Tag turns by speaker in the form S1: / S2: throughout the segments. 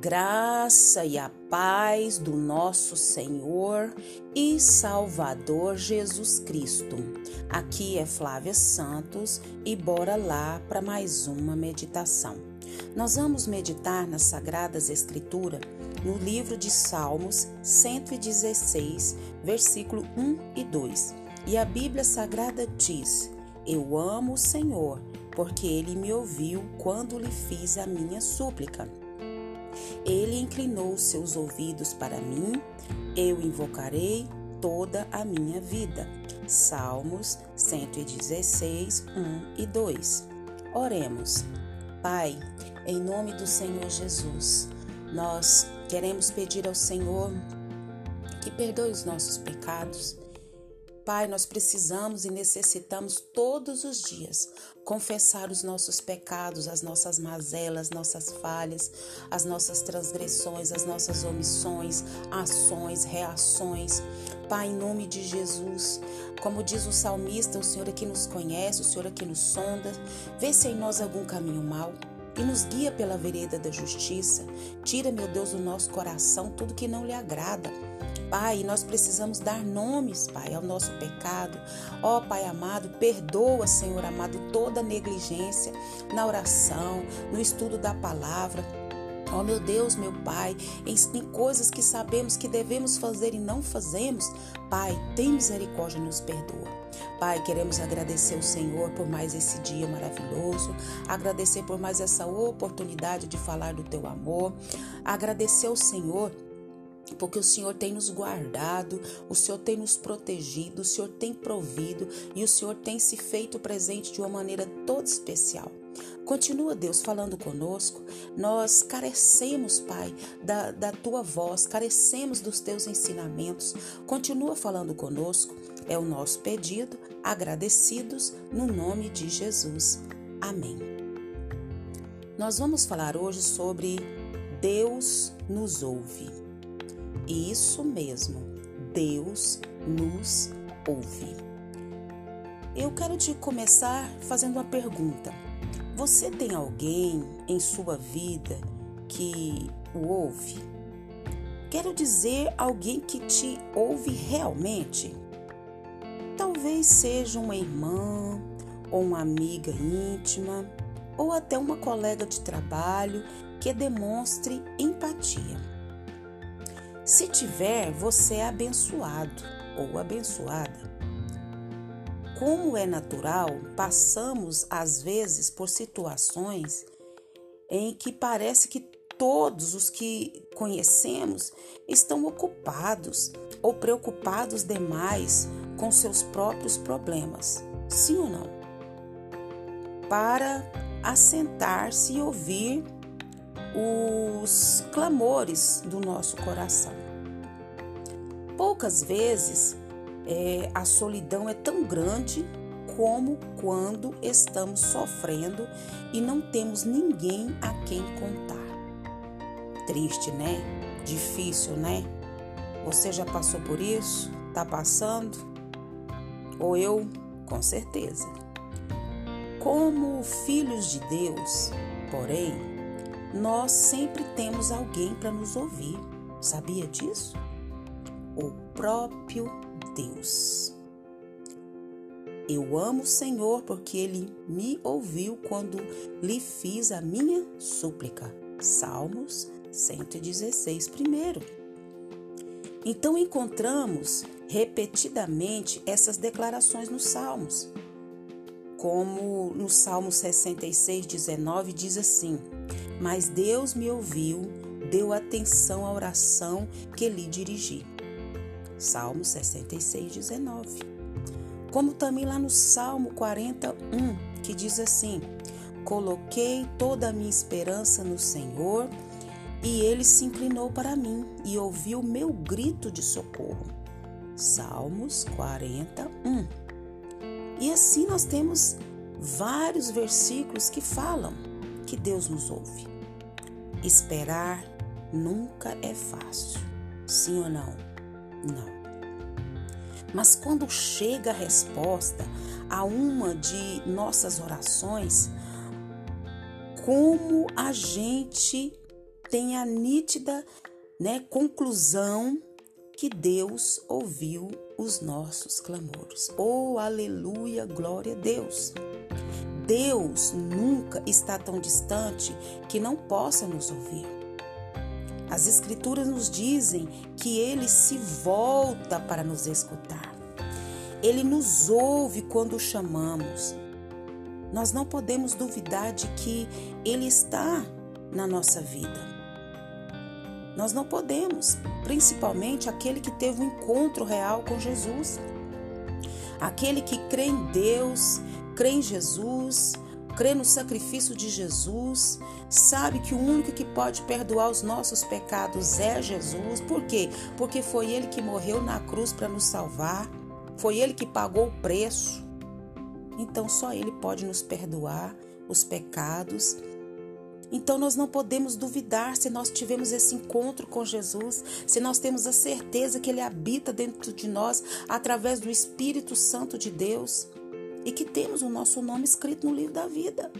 S1: graça e a paz do nosso Senhor e Salvador Jesus Cristo. Aqui é Flávia Santos e bora lá para mais uma meditação. Nós vamos meditar nas Sagradas Escrituras no livro de Salmos 116, versículo 1 e 2. E a Bíblia Sagrada diz: Eu amo o Senhor, porque ele me ouviu quando lhe fiz a minha súplica. Ele inclinou seus ouvidos para mim, eu invocarei toda a minha vida. Salmos 116, 1 e 2. Oremos. Pai, em nome do Senhor Jesus, nós queremos pedir ao Senhor que perdoe os nossos pecados Pai, nós precisamos e necessitamos todos os dias confessar os nossos pecados, as nossas mazelas, nossas falhas, as nossas transgressões, as nossas omissões, ações, reações. Pai, em nome de Jesus, como diz o salmista, o Senhor é que nos conhece, o Senhor é que nos sonda, vê se em nós algum caminho mau e nos guia pela vereda da justiça. Tira, meu Deus, do nosso coração tudo que não lhe agrada Pai, nós precisamos dar nomes, Pai, ao nosso pecado. Ó oh, Pai amado, perdoa, Senhor amado, toda negligência na oração, no estudo da palavra. Ó oh, meu Deus, meu Pai, em, em, coisas que sabemos que devemos fazer e não fazemos, Pai, tem misericórdia e nos perdoa. Pai, queremos agradecer o Senhor por mais esse dia maravilhoso, agradecer por mais essa oportunidade de falar do teu amor, agradecer ao Senhor porque o Senhor tem nos guardado, o Senhor tem nos protegido, o Senhor tem provido e o Senhor tem se feito presente de uma maneira toda especial. Continua, Deus, falando conosco. Nós carecemos, Pai, da, da tua voz, carecemos dos teus ensinamentos. Continua falando conosco. É o nosso pedido, agradecidos no nome de Jesus. Amém. Nós vamos falar hoje sobre Deus nos ouve. Isso mesmo, Deus nos ouve. Eu quero te começar fazendo uma pergunta. Você tem alguém em sua vida que o ouve? Quero dizer, alguém que te ouve realmente? Talvez seja uma irmã, ou uma amiga íntima, ou até uma colega de trabalho que demonstre empatia. Se tiver, você é abençoado ou abençoada. Como é natural, passamos às vezes por situações em que parece que todos os que conhecemos estão ocupados ou preocupados demais com seus próprios problemas. Sim ou não? Para assentar-se e ouvir os clamores do nosso coração. Poucas vezes é, a solidão é tão grande como quando estamos sofrendo e não temos ninguém a quem contar. Triste, né? Difícil, né? Você já passou por isso? Tá passando? Ou eu? Com certeza. Como filhos de Deus, porém, nós sempre temos alguém para nos ouvir. Sabia disso? O próprio Deus. Eu amo o Senhor porque ele me ouviu quando lhe fiz a minha súplica. Salmos 116, primeiro. Então encontramos repetidamente essas declarações nos Salmos. Como no Salmo 66, 19 diz assim: mas Deus me ouviu, deu atenção à oração que lhe dirigi. Salmo 66, 19. Como também lá no Salmo 41, que diz assim: Coloquei toda a minha esperança no Senhor, e ele se inclinou para mim e ouviu meu grito de socorro. Salmos 41. E assim nós temos vários versículos que falam que Deus nos ouve. Esperar nunca é fácil. Sim ou não? Não. Mas quando chega a resposta a uma de nossas orações, como a gente tem a nítida né, conclusão que Deus ouviu os nossos clamores. Oh, aleluia, glória a Deus. Deus nunca está tão distante que não possa nos ouvir. As Escrituras nos dizem que Ele se volta para nos escutar. Ele nos ouve quando o chamamos. Nós não podemos duvidar de que Ele está na nossa vida. Nós não podemos, principalmente aquele que teve um encontro real com Jesus. Aquele que crê em Deus, crê em Jesus, crê no sacrifício de Jesus, sabe que o único que pode perdoar os nossos pecados é Jesus. Por quê? Porque foi Ele que morreu na cruz para nos salvar, foi Ele que pagou o preço. Então só Ele pode nos perdoar os pecados. Então nós não podemos duvidar se nós tivemos esse encontro com Jesus, se nós temos a certeza que Ele habita dentro de nós através do Espírito Santo de Deus e que temos o nosso nome escrito no livro da vida.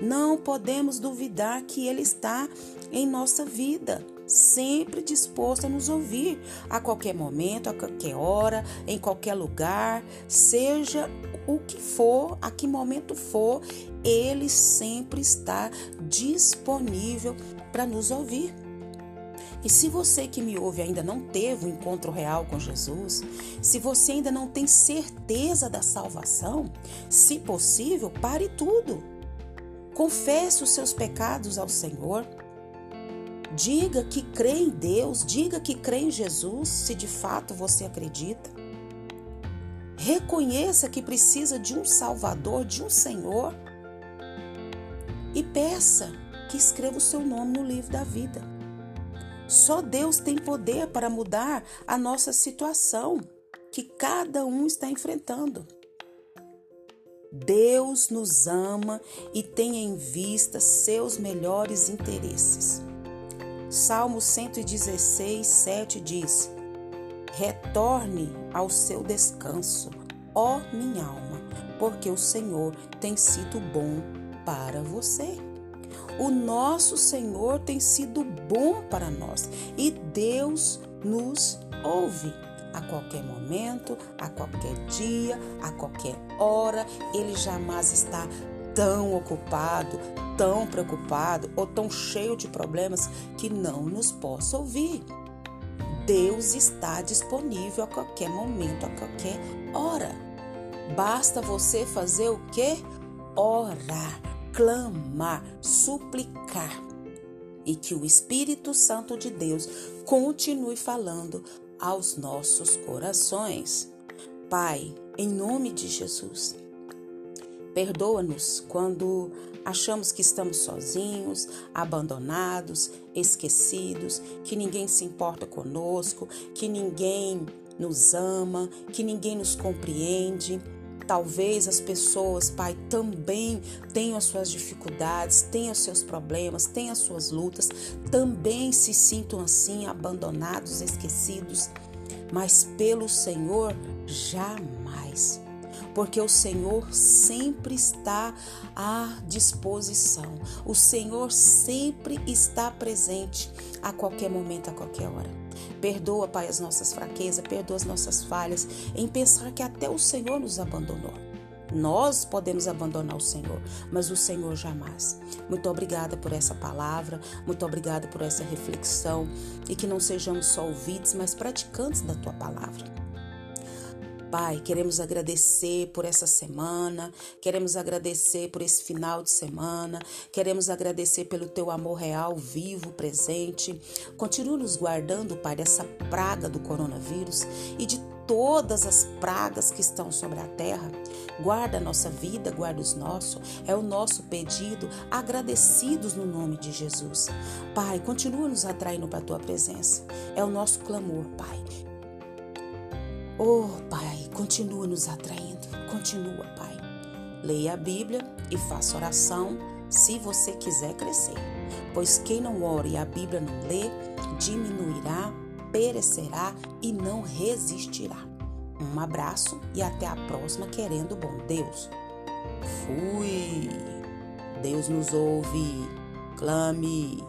S1: Não podemos duvidar que Ele está em nossa vida, sempre disposto a nos ouvir, a qualquer momento, a qualquer hora, em qualquer lugar, seja o que for, a que momento for, Ele sempre está disponível para nos ouvir. E se você que me ouve ainda não teve um encontro real com Jesus, se você ainda não tem certeza da salvação, se possível, pare tudo. Confesse os seus pecados ao Senhor. Diga que crê em Deus, diga que crê em Jesus, se de fato você acredita. Reconheça que precisa de um Salvador, de um Senhor. E peça que escreva o seu nome no livro da vida. Só Deus tem poder para mudar a nossa situação que cada um está enfrentando. Deus nos ama e tem em vista seus melhores interesses. Salmo 116, 7 diz: Retorne ao seu descanso, ó minha alma, porque o Senhor tem sido bom para você. O nosso Senhor tem sido bom para nós e Deus nos ouve a qualquer momento, a qualquer dia, a qualquer hora. Ele jamais está tão ocupado, tão preocupado ou tão cheio de problemas que não nos possa ouvir. Deus está disponível a qualquer momento, a qualquer hora. Basta você fazer o que? Orar clamar, suplicar e que o Espírito Santo de Deus continue falando aos nossos corações. Pai, em nome de Jesus, perdoa-nos quando achamos que estamos sozinhos, abandonados, esquecidos, que ninguém se importa conosco, que ninguém nos ama, que ninguém nos compreende. Talvez as pessoas, Pai, também tenham as suas dificuldades, tenham os seus problemas, tenham as suas lutas, também se sintam assim abandonados, esquecidos, mas pelo Senhor jamais porque o Senhor sempre está à disposição. O Senhor sempre está presente a qualquer momento, a qualquer hora. Perdoa, Pai, as nossas fraquezas, perdoa as nossas falhas, em pensar que até o Senhor nos abandonou. Nós podemos abandonar o Senhor, mas o Senhor jamais. Muito obrigada por essa palavra, muito obrigada por essa reflexão e que não sejamos só ouvidos, mas praticantes da tua palavra. Pai, queremos agradecer por essa semana, queremos agradecer por esse final de semana, queremos agradecer pelo teu amor real, vivo, presente. Continua nos guardando, Pai, dessa praga do coronavírus e de todas as pragas que estão sobre a terra. Guarda a nossa vida, guarda os nossos. É o nosso pedido, agradecidos no nome de Jesus. Pai, continua nos atraindo para a tua presença. É o nosso clamor, Pai. Oh, Pai, continua nos atraindo. Continua, Pai. Leia a Bíblia e faça oração se você quiser crescer. Pois quem não ora e a Bíblia não lê, diminuirá, perecerá e não resistirá. Um abraço e até a próxima, querendo bom Deus. Fui. Deus nos ouve. Clame.